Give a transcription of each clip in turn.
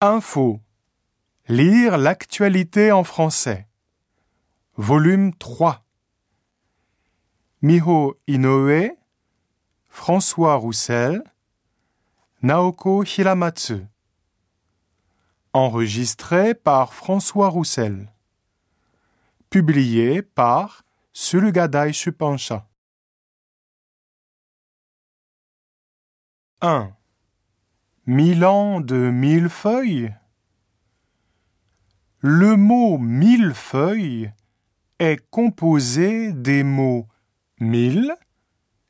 Info. Lire l'actualité en français. Volume 3. Miho Inoue, François Roussel, Naoko Hiramatsu. Enregistré par François Roussel. Publié par Sulugadai Shupansha. 1. Mille ans de millefeuilles Le mot millefeuille est composé des mots mille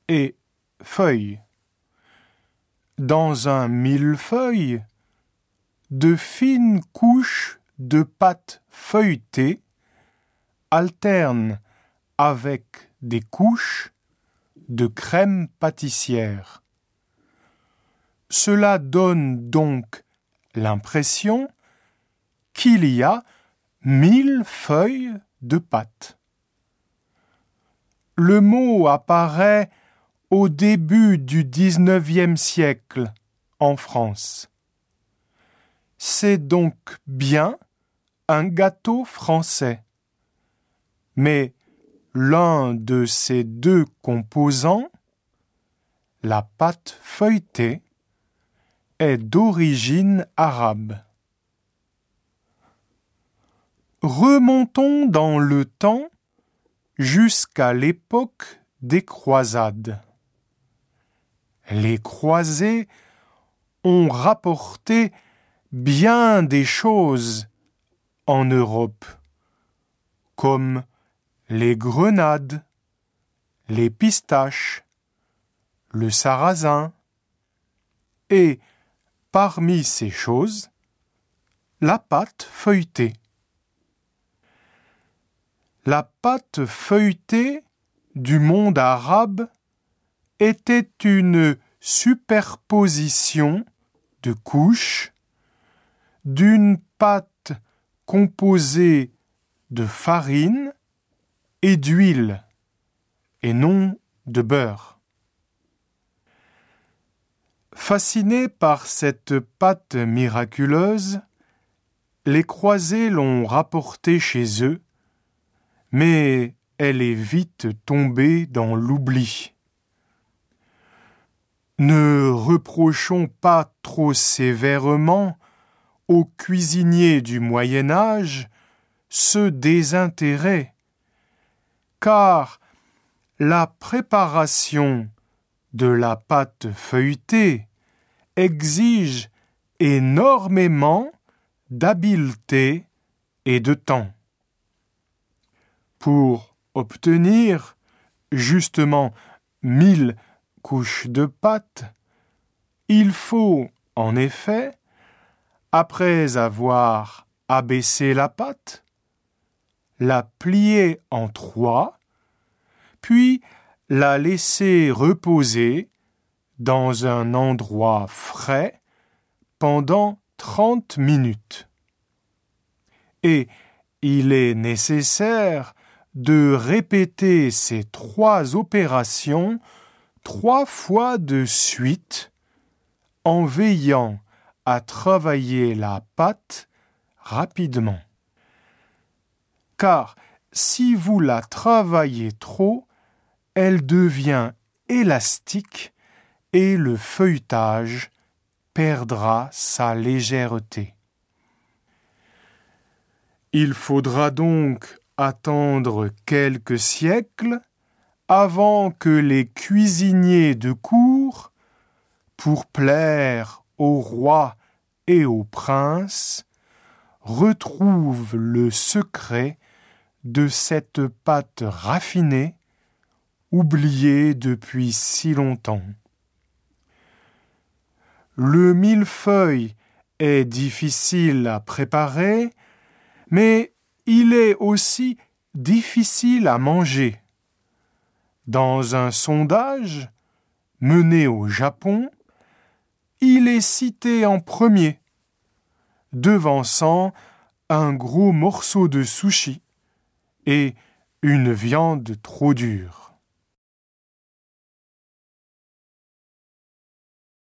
et feuille. Dans un millefeuille, de fines couches de pâte feuilletée alternent avec des couches de crème pâtissière. Cela donne donc l'impression qu'il y a mille feuilles de pâte. Le mot apparaît au début du XIXe siècle en France. C'est donc bien un gâteau français. Mais l'un de ces deux composants, la pâte feuilletée, est d'origine arabe. Remontons dans le temps jusqu'à l'époque des croisades. Les croisés ont rapporté bien des choses en Europe, comme les grenades, les pistaches, le sarrasin et parmi ces choses, la pâte feuilletée. La pâte feuilletée du monde arabe était une superposition de couches d'une pâte composée de farine et d'huile et non de beurre. Fascinés par cette pâte miraculeuse, les croisés l'ont rapportée chez eux, mais elle est vite tombée dans l'oubli. Ne reprochons pas trop sévèrement aux cuisiniers du Moyen Âge ce désintérêt, car la préparation de la pâte feuilletée exige énormément d'habileté et de temps. Pour obtenir justement mille couches de pâte, il faut en effet, après avoir abaissé la pâte, la plier en trois, puis la laisser reposer dans un endroit frais pendant 30 minutes. Et il est nécessaire de répéter ces trois opérations trois fois de suite en veillant à travailler la pâte rapidement. Car si vous la travaillez trop, elle devient élastique et le feuilletage perdra sa légèreté. Il faudra donc attendre quelques siècles avant que les cuisiniers de cour, pour plaire au roi et au prince, retrouvent le secret de cette pâte raffinée, oubliée depuis si longtemps. Le millefeuille est difficile à préparer, mais il est aussi difficile à manger. Dans un sondage mené au Japon, il est cité en premier, devançant un gros morceau de sushi et une viande trop dure.